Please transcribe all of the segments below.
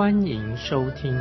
欢迎收听。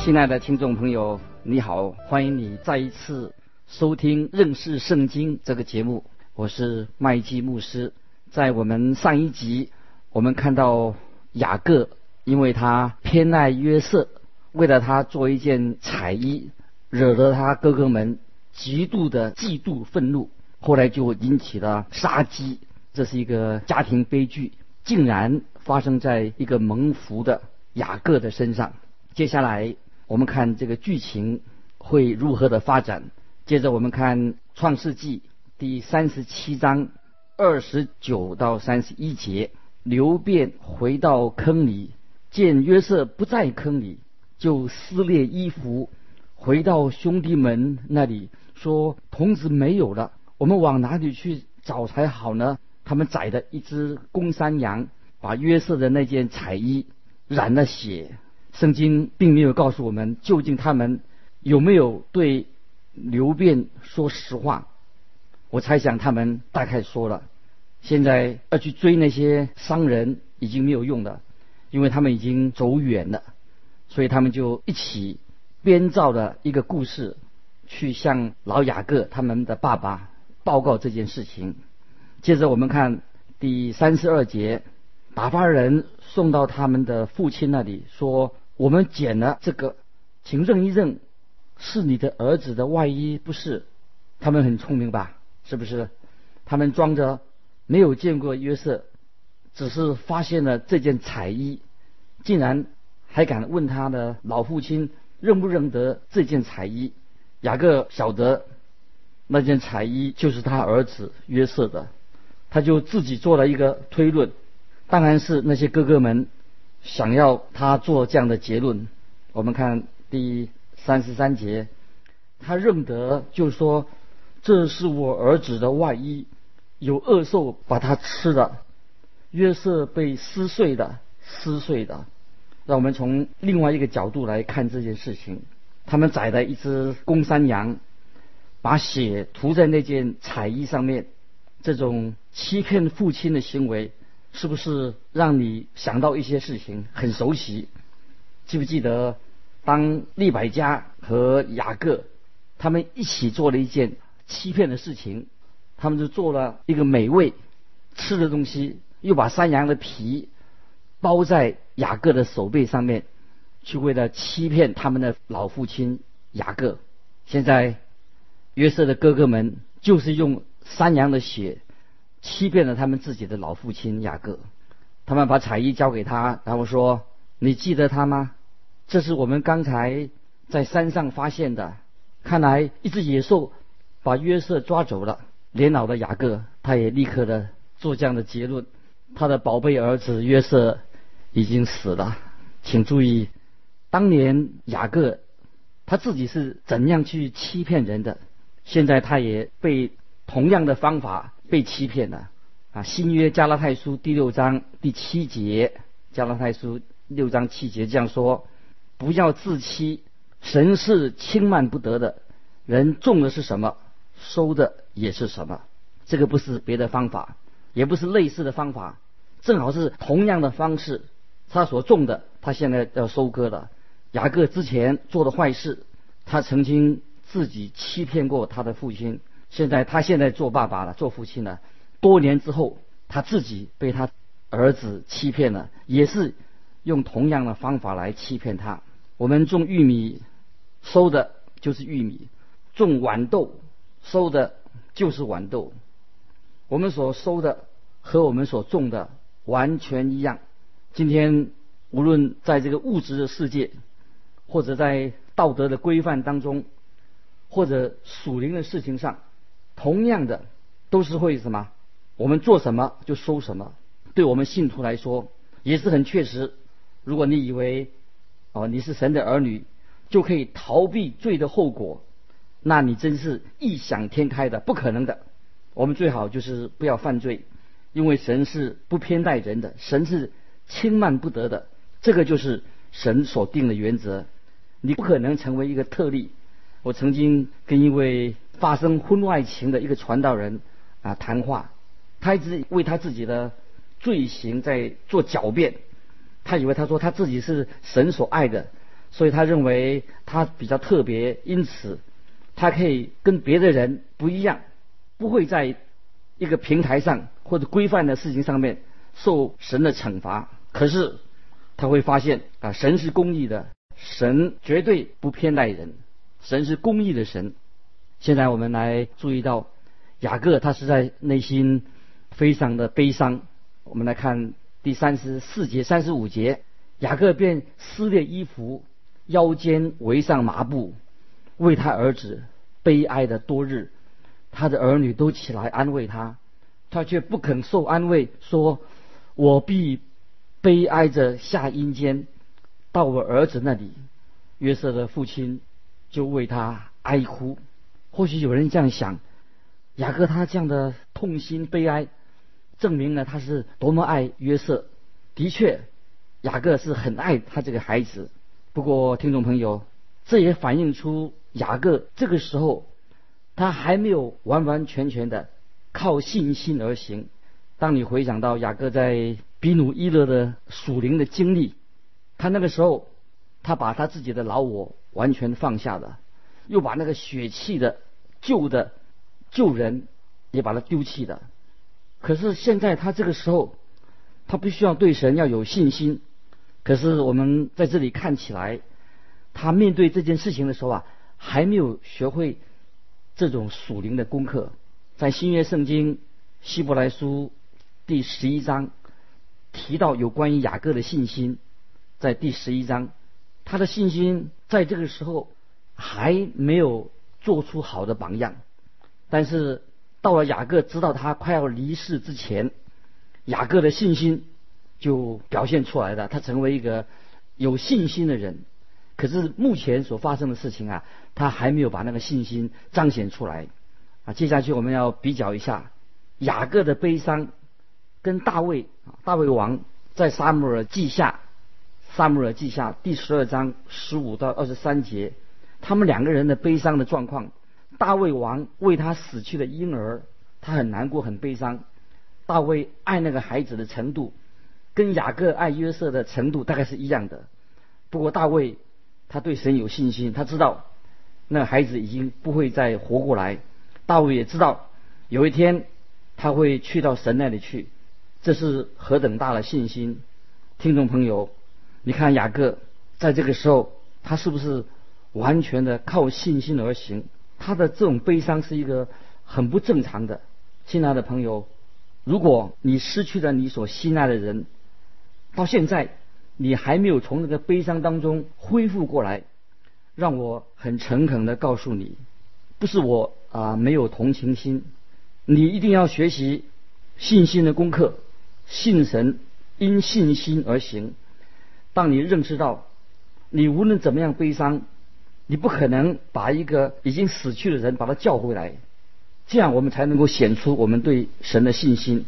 亲爱的听众朋友，你好，欢迎你再一次。收听认识圣经这个节目，我是麦基牧师。在我们上一集，我们看到雅各，因为他偏爱约瑟，为了他做一件彩衣，惹得他哥哥们极度的嫉妒愤怒，后来就引起了杀机。这是一个家庭悲剧，竟然发生在一个蒙福的雅各的身上。接下来，我们看这个剧情会如何的发展。接着我们看《创世纪》第三十七章二十九到三十一节。刘辩回到坑里，见约瑟不在坑里，就撕裂衣服，回到兄弟们那里，说：“童子没有了，我们往哪里去找才好呢？”他们宰的一只公山羊，把约瑟的那件彩衣染了血。圣经并没有告诉我们，究竟他们有没有对。刘辩说实话，我猜想他们大概说了。现在要去追那些商人已经没有用了，因为他们已经走远了，所以他们就一起编造了一个故事，去向老雅各他们的爸爸报告这件事情。接着我们看第三十二节，打发人送到他们的父亲那里，说：“我们捡了这个，请认一认。”是你的儿子的外衣不是？他们很聪明吧？是不是？他们装着没有见过约瑟，只是发现了这件彩衣，竟然还敢问他的老父亲认不认得这件彩衣？雅各晓得那件彩衣就是他儿子约瑟的，他就自己做了一个推论，当然是那些哥哥们想要他做这样的结论。我们看第。三十三节，他认得，就说这是我儿子的外衣，有恶兽把它吃了。约瑟被撕碎的，撕碎的。让我们从另外一个角度来看这件事情。他们宰了一只公山羊，把血涂在那件彩衣上面，这种欺骗父亲的行为，是不是让你想到一些事情很熟悉？记不记得？当利百加和雅各他们一起做了一件欺骗的事情，他们就做了一个美味吃的东西，又把山羊的皮包在雅各的手背上面，去为了欺骗他们的老父亲雅各。现在约瑟的哥哥们就是用山羊的血欺骗了他们自己的老父亲雅各。他们把彩衣交给他，然后说：“你记得他吗？”这是我们刚才在山上发现的。看来一只野兽把约瑟抓走了。年老的雅各他也立刻的做这样的结论：他的宝贝儿子约瑟已经死了。请注意，当年雅各他自己是怎样去欺骗人的，现在他也被同样的方法被欺骗了。啊，新约加拉太书第六章第七节，加拉太书六章七节这样说。不要自欺，神是轻慢不得的。人种的是什么，收的也是什么。这个不是别的方法，也不是类似的方法，正好是同样的方式。他所种的，他现在要收割了。雅各之前做的坏事，他曾经自己欺骗过他的父亲。现在他现在做爸爸了，做父亲了。多年之后，他自己被他儿子欺骗了，也是用同样的方法来欺骗他。我们种玉米，收的就是玉米；种豌豆，收的就是豌豆。我们所收的和我们所种的完全一样。今天无论在这个物质的世界，或者在道德的规范当中，或者属灵的事情上，同样的都是会什么我们做什么就收什么。对我们信徒来说也是很确实。如果你以为哦你是神的儿女，就可以逃避罪的后果，那你真是异想天开的，不可能的。我们最好就是不要犯罪，因为神是不偏待人的，神是轻慢不得的。这个就是神所定的原则。你不可能成为一个特例。我曾经跟一位发生婚外情的一个传道人啊谈话，他一直为他自己的罪行在做狡辩。他以为他说他自己是神所爱的，所以他认为他比较特别，因此他可以跟别的人不一样，不会在一个平台上或者规范的事情上面受神的惩罚。可是他会发现啊，神是公义的。神绝对不偏待人，神是公义的神。现在我们来注意到雅各，他是在内心非常的悲伤。我们来看第三十四节、三十五节，雅各便撕裂衣服，腰间围上麻布，为他儿子悲哀的多日。他的儿女都起来安慰他，他却不肯受安慰，说：“我必悲哀着下阴间。”到我儿子那里，约瑟的父亲就为他哀哭。或许有人这样想：雅各他这样的痛心悲哀，证明了他是多么爱约瑟。的确，雅各是很爱他这个孩子。不过，听众朋友，这也反映出雅各这个时候他还没有完完全全的靠信心而行。当你回想到雅各在比努伊勒的属灵的经历，他那个时候，他把他自己的老我完全放下的，又把那个血气的旧的旧人也把他丢弃的。可是现在他这个时候，他必须要对神要有信心。可是我们在这里看起来，他面对这件事情的时候啊，还没有学会这种属灵的功课。在新约圣经希伯来书第十一章提到有关于雅各的信心。在第十一章，他的信心在这个时候还没有做出好的榜样，但是到了雅各知道他快要离世之前，雅各的信心就表现出来了，他成为一个有信心的人。可是目前所发生的事情啊，他还没有把那个信心彰显出来。啊，接下去我们要比较一下雅各的悲伤跟大卫啊，大卫王在撒母耳记下。萨姆尔记下第十二章十五到二十三节，他们两个人的悲伤的状况。大卫王为他死去的婴儿，他很难过，很悲伤。大卫爱那个孩子的程度，跟雅各爱约瑟的程度大概是一样的。不过大卫他对神有信心，他知道那孩子已经不会再活过来。大卫也知道有一天他会去到神那里去，这是何等大的信心！听众朋友。你看雅各在这个时候，他是不是完全的靠信心而行？他的这种悲伤是一个很不正常的。亲爱的朋友，如果你失去了你所心爱的人，到现在你还没有从那个悲伤当中恢复过来，让我很诚恳的告诉你，不是我啊没有同情心，你一定要学习信心的功课，信神，因信心而行。当你认识到，你无论怎么样悲伤，你不可能把一个已经死去的人把他叫回来，这样我们才能够显出我们对神的信心。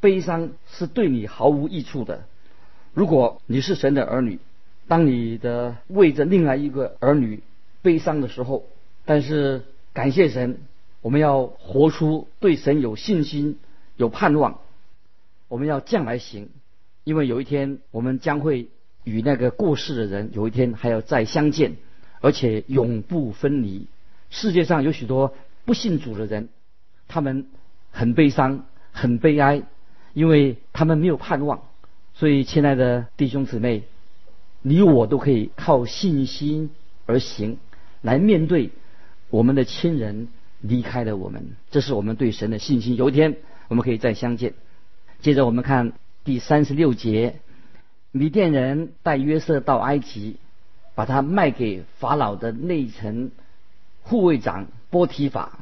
悲伤是对你毫无益处的。如果你是神的儿女，当你的为着另外一个儿女悲伤的时候，但是感谢神，我们要活出对神有信心、有盼望。我们要将来行，因为有一天我们将会。与那个过世的人有一天还要再相见，而且永不分离。世界上有许多不信主的人，他们很悲伤、很悲哀，因为他们没有盼望。所以，亲爱的弟兄姊妹，你我都可以靠信心而行，来面对我们的亲人离开了我们。这是我们对神的信心。有一天我们可以再相见。接着我们看第三十六节。米甸人带约瑟到埃及，把他卖给法老的内臣护卫长波提法。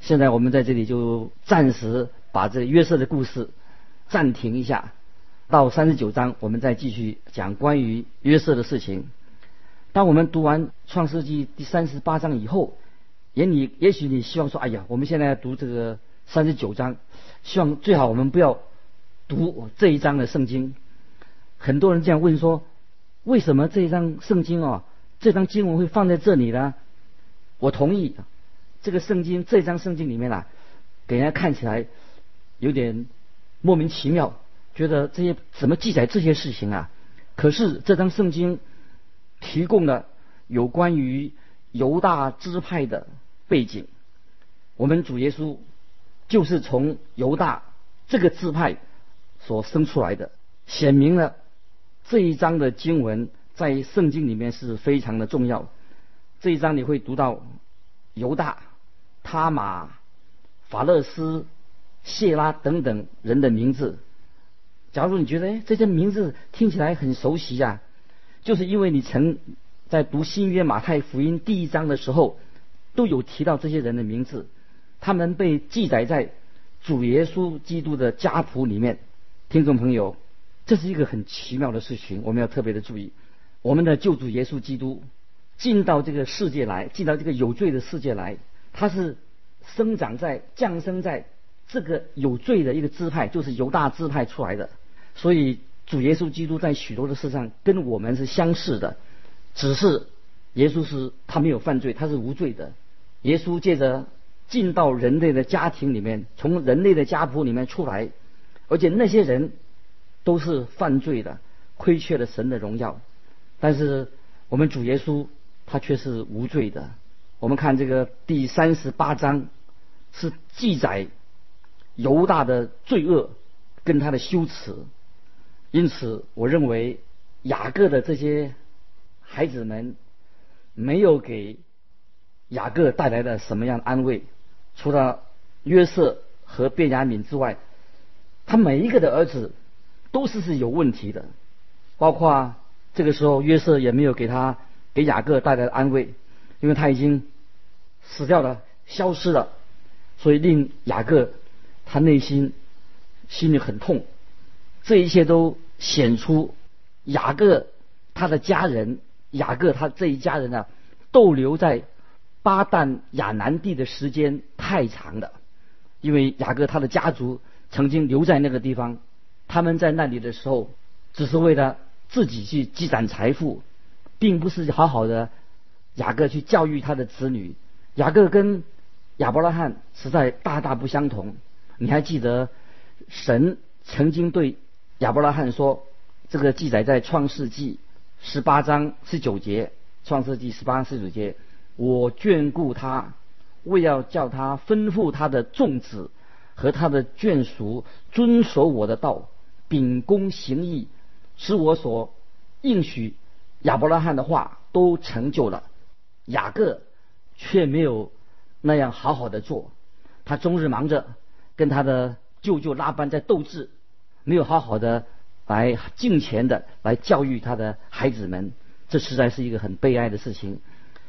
现在我们在这里就暂时把这约瑟的故事暂停一下，到三十九章我们再继续讲关于约瑟的事情。当我们读完创世纪第三十八章以后，也你也许你希望说，哎呀，我们现在要读这个三十九章，希望最好我们不要读这一章的圣经。很多人这样问说，为什么这张圣经哦，这张经文会放在这里呢？我同意，这个圣经这张圣经里面啊，给人家看起来有点莫名其妙，觉得这些怎么记载这些事情啊？可是这张圣经。提供了有关于犹大支派的背景。我们主耶稣就是从犹大这个支派所生出来的，显明了这一章的经文在圣经里面是非常的重要。这一章你会读到犹大、他马、法勒斯、谢拉等等人的名字。假如你觉得哎这些名字听起来很熟悉呀。就是因为你曾在读新约马太福音第一章的时候，都有提到这些人的名字，他们被记载在主耶稣基督的家谱里面。听众朋友，这是一个很奇妙的事情，我们要特别的注意。我们的救主耶稣基督进到这个世界来，进到这个有罪的世界来，他是生长在、降生在这个有罪的一个支派，就是犹大支派出来的，所以。主耶稣基督在许多的事上跟我们是相似的，只是耶稣是他没有犯罪，他是无罪的。耶稣借着进到人类的家庭里面，从人类的家谱里面出来，而且那些人都是犯罪的，亏缺了神的荣耀。但是我们主耶稣他却是无罪的。我们看这个第三十八章是记载犹大的罪恶跟他的羞耻。因此，我认为雅各的这些孩子们没有给雅各带来了什么样的安慰。除了约瑟和便雅悯之外，他每一个的儿子都是是有问题的。包括这个时候，约瑟也没有给他给雅各带来安慰，因为他已经死掉了，消失了，所以令雅各他内心心里很痛。这一切都。显出雅各他的家人，雅各他这一家人呢，逗留在巴旦亚南地的时间太长了。因为雅各他的家族曾经留在那个地方，他们在那里的时候，只是为了自己去积攒财富，并不是好好的雅各去教育他的子女。雅各跟亚伯拉罕实在大大不相同。你还记得神曾经对？亚伯拉罕说：“这个记载在创世纪十八章十九节，创世纪十八章十九节，我眷顾他，为要叫他吩咐他的众子和他的眷属遵守我的道，秉公行义，使我所应许亚伯拉罕的话都成就了。雅各却没有那样好好的做，他终日忙着跟他的舅舅拉班在斗智。”没有好好的来敬虔的来教育他的孩子们，这实在是一个很悲哀的事情，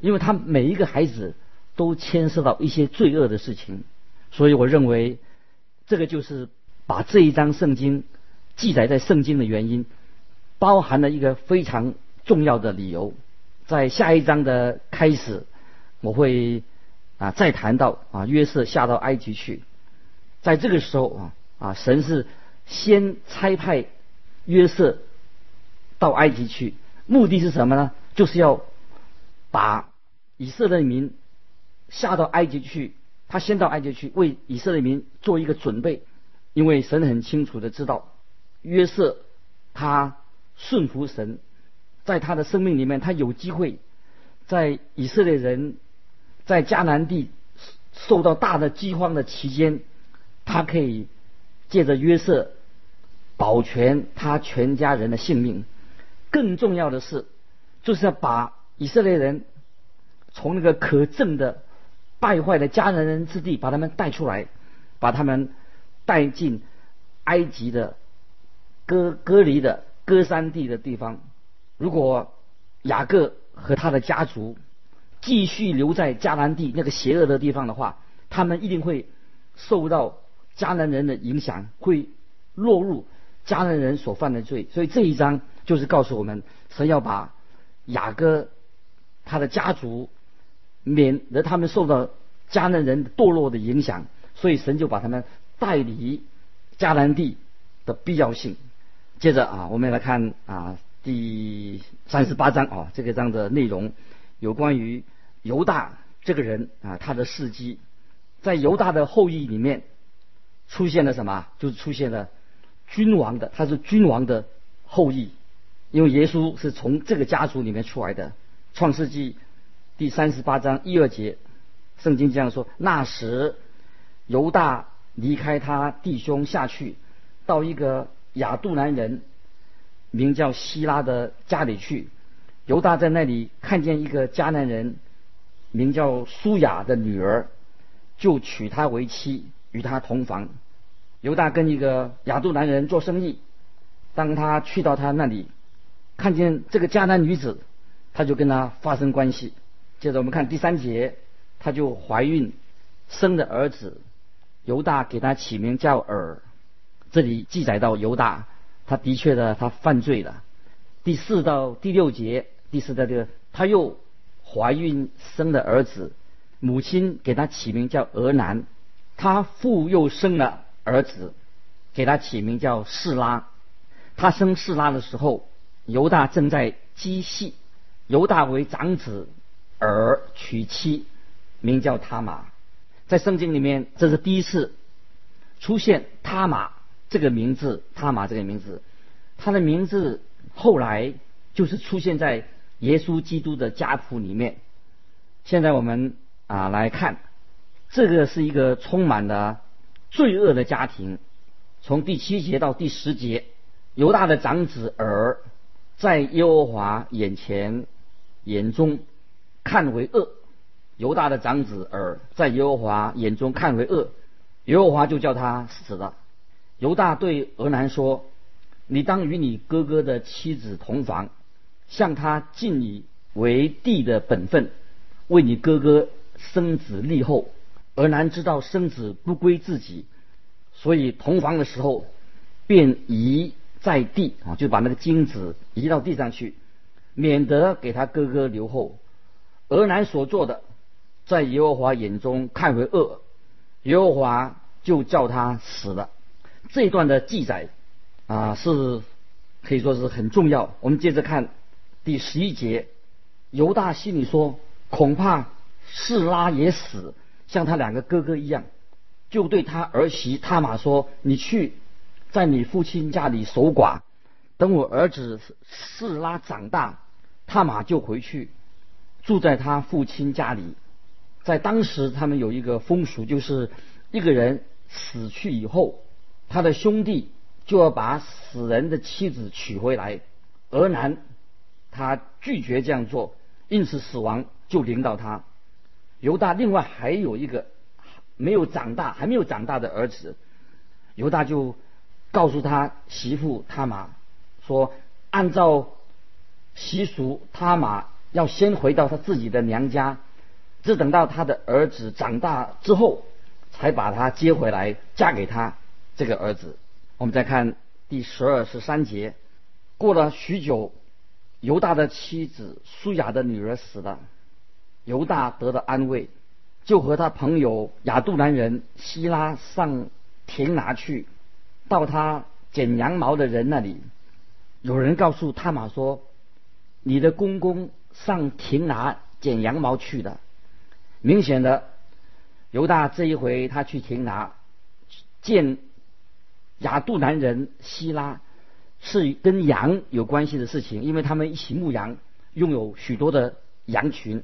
因为他每一个孩子都牵涉到一些罪恶的事情，所以我认为这个就是把这一章圣经记载在圣经的原因，包含了一个非常重要的理由。在下一章的开始，我会啊再谈到啊约瑟下到埃及去，在这个时候啊啊神是。先差派约瑟到埃及去，目的是什么呢？就是要把以色列民下到埃及去。他先到埃及去，为以色列民做一个准备。因为神很清楚的知道，约瑟他顺服神，在他的生命里面，他有机会在以色列人在迦南地受到大的饥荒的期间，他可以借着约瑟。保全他全家人的性命，更重要的是，就是要把以色列人从那个可憎的败坏的迦南人之地把他们带出来，把他们带进埃及的割割离的割山地的地方。如果雅各和他的家族继续留在迦南地那个邪恶的地方的话，他们一定会受到迦南人的影响，会落入迦南人所犯的罪。所以这一章就是告诉我们，神要把雅各他的家族免得他们受到迦南人堕落的影响，所以神就把他们带离迦南地的必要性。接着啊，我们来看啊第三十八章啊这个章的内容，有关于犹大这个人啊他的事迹，在犹大的后裔里面出现了什么？就是出现了君王的，他是君王的后裔，因为耶稣是从这个家族里面出来的。创世纪第三十八章一二节，圣经这样说：那时犹大离开他弟兄下去，到一个。亚杜兰人名叫希拉的家里去，犹大在那里看见一个迦南人名叫苏雅的女儿，就娶她为妻，与她同房。犹大跟一个亚杜兰人做生意，当他去到他那里，看见这个迦南女子，他就跟她发生关系。接着我们看第三节，她就怀孕，生的儿子，犹大给他起名叫尔。这里记载到犹大，他的确的他犯罪了。第四到第六节，第四到这个他又怀孕生了儿子，母亲给他起名叫俄南，他父又生了儿子，给他起名叫示拉。他生示拉的时候，犹大正在积细，犹大为长子，而娶妻，名叫他玛。在圣经里面，这是第一次出现他玛。这个名字，他玛这个名字，他的名字后来就是出现在耶稣基督的家谱里面。现在我们啊来看，这个是一个充满了罪恶的家庭。从第七节到第十节，犹大的长子儿在耶和华眼前眼中看为恶。犹大的长子儿在耶和华眼中看为恶，耶和华就叫他死了。犹大对俄南说：“你当与你哥哥的妻子同房，向他尽你为弟的本分，为你哥哥生子立后。”俄南知道生子不归自己，所以同房的时候便移在地啊，就把那个精子移到地上去，免得给他哥哥留后。俄南所做的，在耶和华眼中看为恶，耶和华就叫他死了。这一段的记载啊，是可以说是很重要。我们接着看第十一节，犹大心里说：“恐怕示拉也死，像他两个哥哥一样。”就对他儿媳他玛说：“你去在你父亲家里守寡，等我儿子示拉长大，他玛就回去住在他父亲家里。”在当时，他们有一个风俗，就是一个人死去以后。他的兄弟就要把死人的妻子娶回来，而男他拒绝这样做，因此死亡就临到他。犹大另外还有一个没有长大还没有长大的儿子，犹大就告诉他媳妇他玛说：“按照习俗，他玛要先回到他自己的娘家，只等到他的儿子长大之后，才把他接回来嫁给他。”这个儿子，我们再看第十二十三节。过了许久，犹大的妻子苏雅的女儿死了，犹大得了安慰，就和他朋友亚杜兰人希拉上田拿去，到他剪羊毛的人那里。有人告诉他玛说：“你的公公上田拿剪羊毛去了。”明显的，犹大这一回他去田拿见。亚杜兰人希拉是跟羊有关系的事情，因为他们一起牧羊，拥有许多的羊群。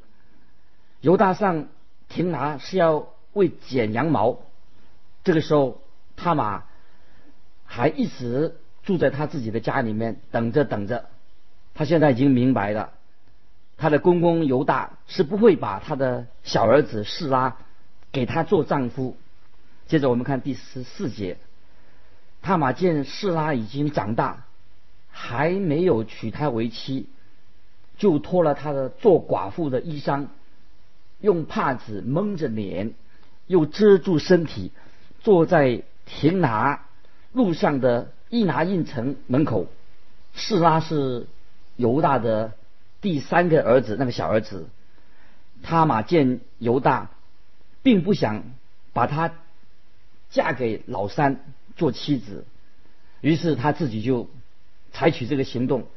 犹大上亭拿是要为剪羊毛，这个时候他玛还一直住在他自己的家里面等着等着。他现在已经明白了，他的公公犹大是不会把他的小儿子示拉给他做丈夫。接着我们看第十四节。他玛见示拉已经长大，还没有娶她为妻，就脱了他的做寡妇的衣裳，用帕子蒙着脸，又遮住身体，坐在亭拿路上的伊拿印城门口。示拉是犹大的第三个儿子，那个小儿子。他马见犹大，并不想把他嫁给老三做妻子，于是他自己就采取这个行动。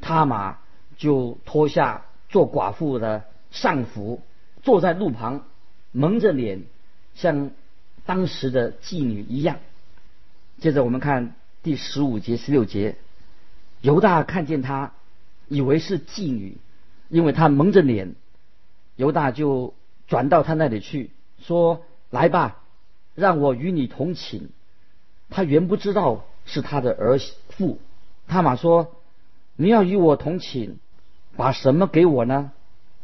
他马就脱下做寡妇的上服，坐在路旁，蒙着脸，像当时的妓女一样。接着我们看第十五节、十六节，犹大看见他，以为是妓女，因为他蒙着脸。犹大就转到他那里去，说：“来吧，让我与你同寝。”他原不知道是他的儿媳妇。他玛说：“你要与我同寝，把什么给我呢？”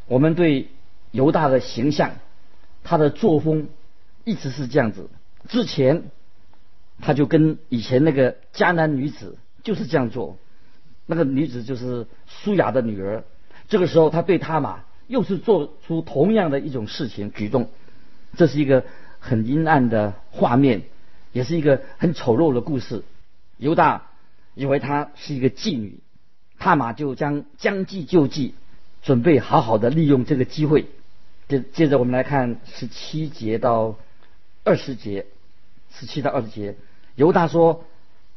我们对犹大的形象，他的作风一直是这样子。之前他就跟以前那个迦南女子就是这样做，那个女子就是苏雅的女儿。这个时候他对他玛。又是做出同样的一种事情举动，这是一个很阴暗的画面，也是一个很丑陋的故事。犹大以为她是一个妓女，他马就将将计就计，准备好好的利用这个机会。接接着我们来看十七节到二十节，十七到二十节，犹大说：“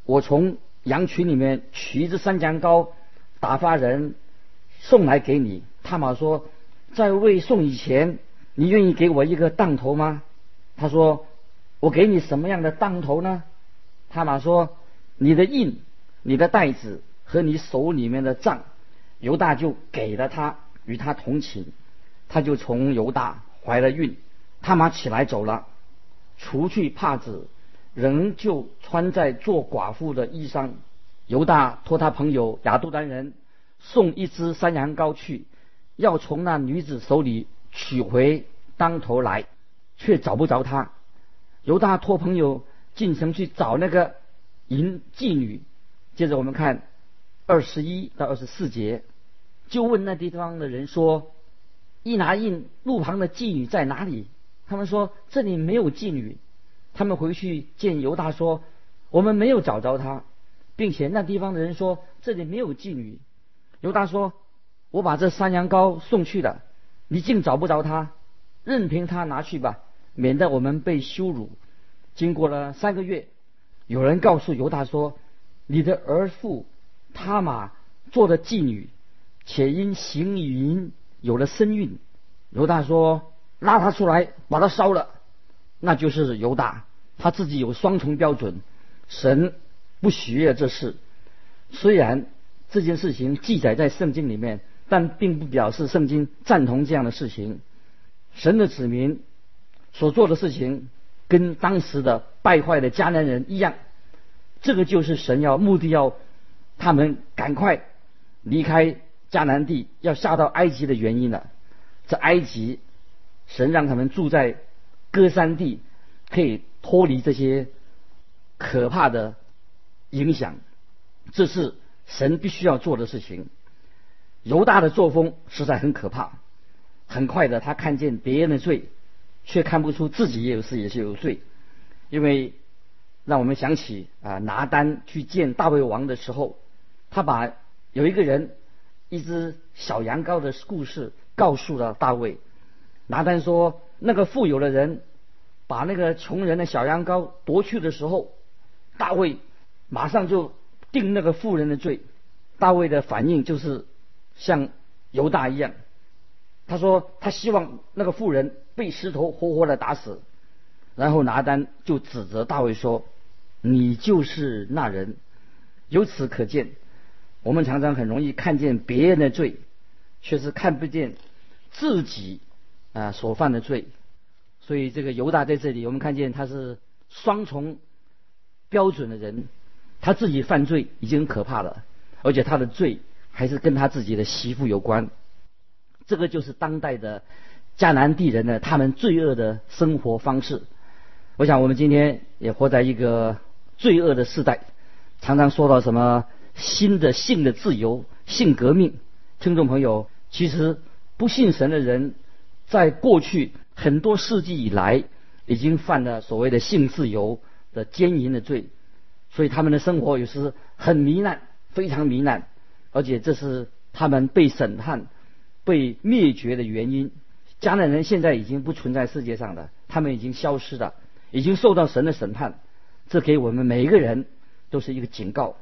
我从羊群里面取一只山羊羔，打发人送来给你。”他马说。在未送以前，你愿意给我一个当头吗？他说：“我给你什么样的当头呢？”他玛说：“你的印、你的袋子和你手里面的账。”犹大就给了他，与他同寝。他就从犹大怀了孕。他玛起来走了，除去帕子，仍旧穿在做寡妇的衣裳。犹大托他朋友亚杜丹人送一只山羊羔去。要从那女子手里取回当头来，却找不着她。犹大托朋友进城去找那个淫妓女。接着我们看二十一到二十四节，就问那地方的人说：“一拿印路旁的妓女在哪里？”他们说：“这里没有妓女。”他们回去见犹大说：“我们没有找着她，并且那地方的人说这里没有妓女。”犹大说。我把这山羊羔送去了，你竟找不着他，任凭他拿去吧，免得我们被羞辱。经过了三个月，有人告诉犹大说：“你的儿妇他玛做的妓女，且因行淫有了身孕。”犹大说：“拉他出来，把他烧了。”那就是犹大，他自己有双重标准，神不喜悦这事。虽然这件事情记载在圣经里面。但并不表示圣经赞同这样的事情。神的子民所做的事情，跟当时的败坏的迦南人一样。这个就是神要目的要他们赶快离开迦南地，要下到埃及的原因了。在埃及，神让他们住在歌山地，可以脱离这些可怕的影响。这是神必须要做的事情。犹大的作风实在很可怕。很快的，他看见别人的罪，却看不出自己也有事也是有罪。因为让我们想起啊，拿单去见大卫王的时候，他把有一个人一只小羊羔的故事告诉了大卫。拿单说，那个富有的人把那个穷人的小羊羔夺去的时候，大卫马上就定那个富人的罪。大卫的反应就是。像犹大一样，他说他希望那个富人被石头活活的打死，然后拿单就指责大卫说：“你就是那人。”由此可见，我们常常很容易看见别人的罪，却是看不见自己啊所犯的罪。所以这个犹大在这里，我们看见他是双重标准的人，他自己犯罪已经很可怕了，而且他的罪。还是跟他自己的媳妇有关，这个就是当代的迦南地人呢，他们罪恶的生活方式。我想我们今天也活在一个罪恶的时代，常常说到什么新的性的自由、性革命。听众朋友，其实不信神的人，在过去很多世纪以来，已经犯了所谓的性自由、的奸淫的罪，所以他们的生活有时很糜烂，非常糜烂，而且这是他们被审判、被灭绝的原因。迦南人现在已经不存在世界上了，他们已经消失了，已经受到神的审判。这给我们每一个人都是一个警告。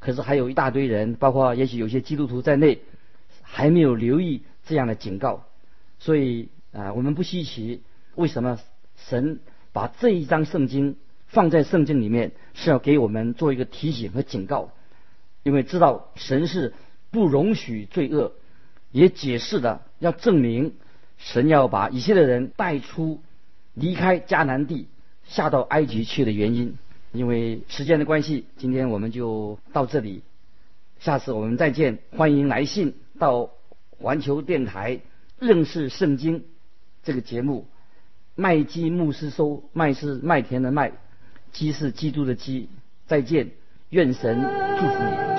可是还有一大堆人，包括也许有些基督徒在内，还没有留意这样的警告。所以啊，我们不稀奇，为什么神把这一章圣经放在圣经里面，是要给我们做一个提醒和警告。因为知道神是不容许罪恶，也解释的要证明。神要把以色列人带出、离开迦南地，下到埃及去的原因。因为时间的关系，今天我们就到这里，下次我们再见。欢迎来信到环球电台认识圣经这个节目。麦基牧师收，麦是麦田的麦，基是基督的基。再见，愿神祝福你。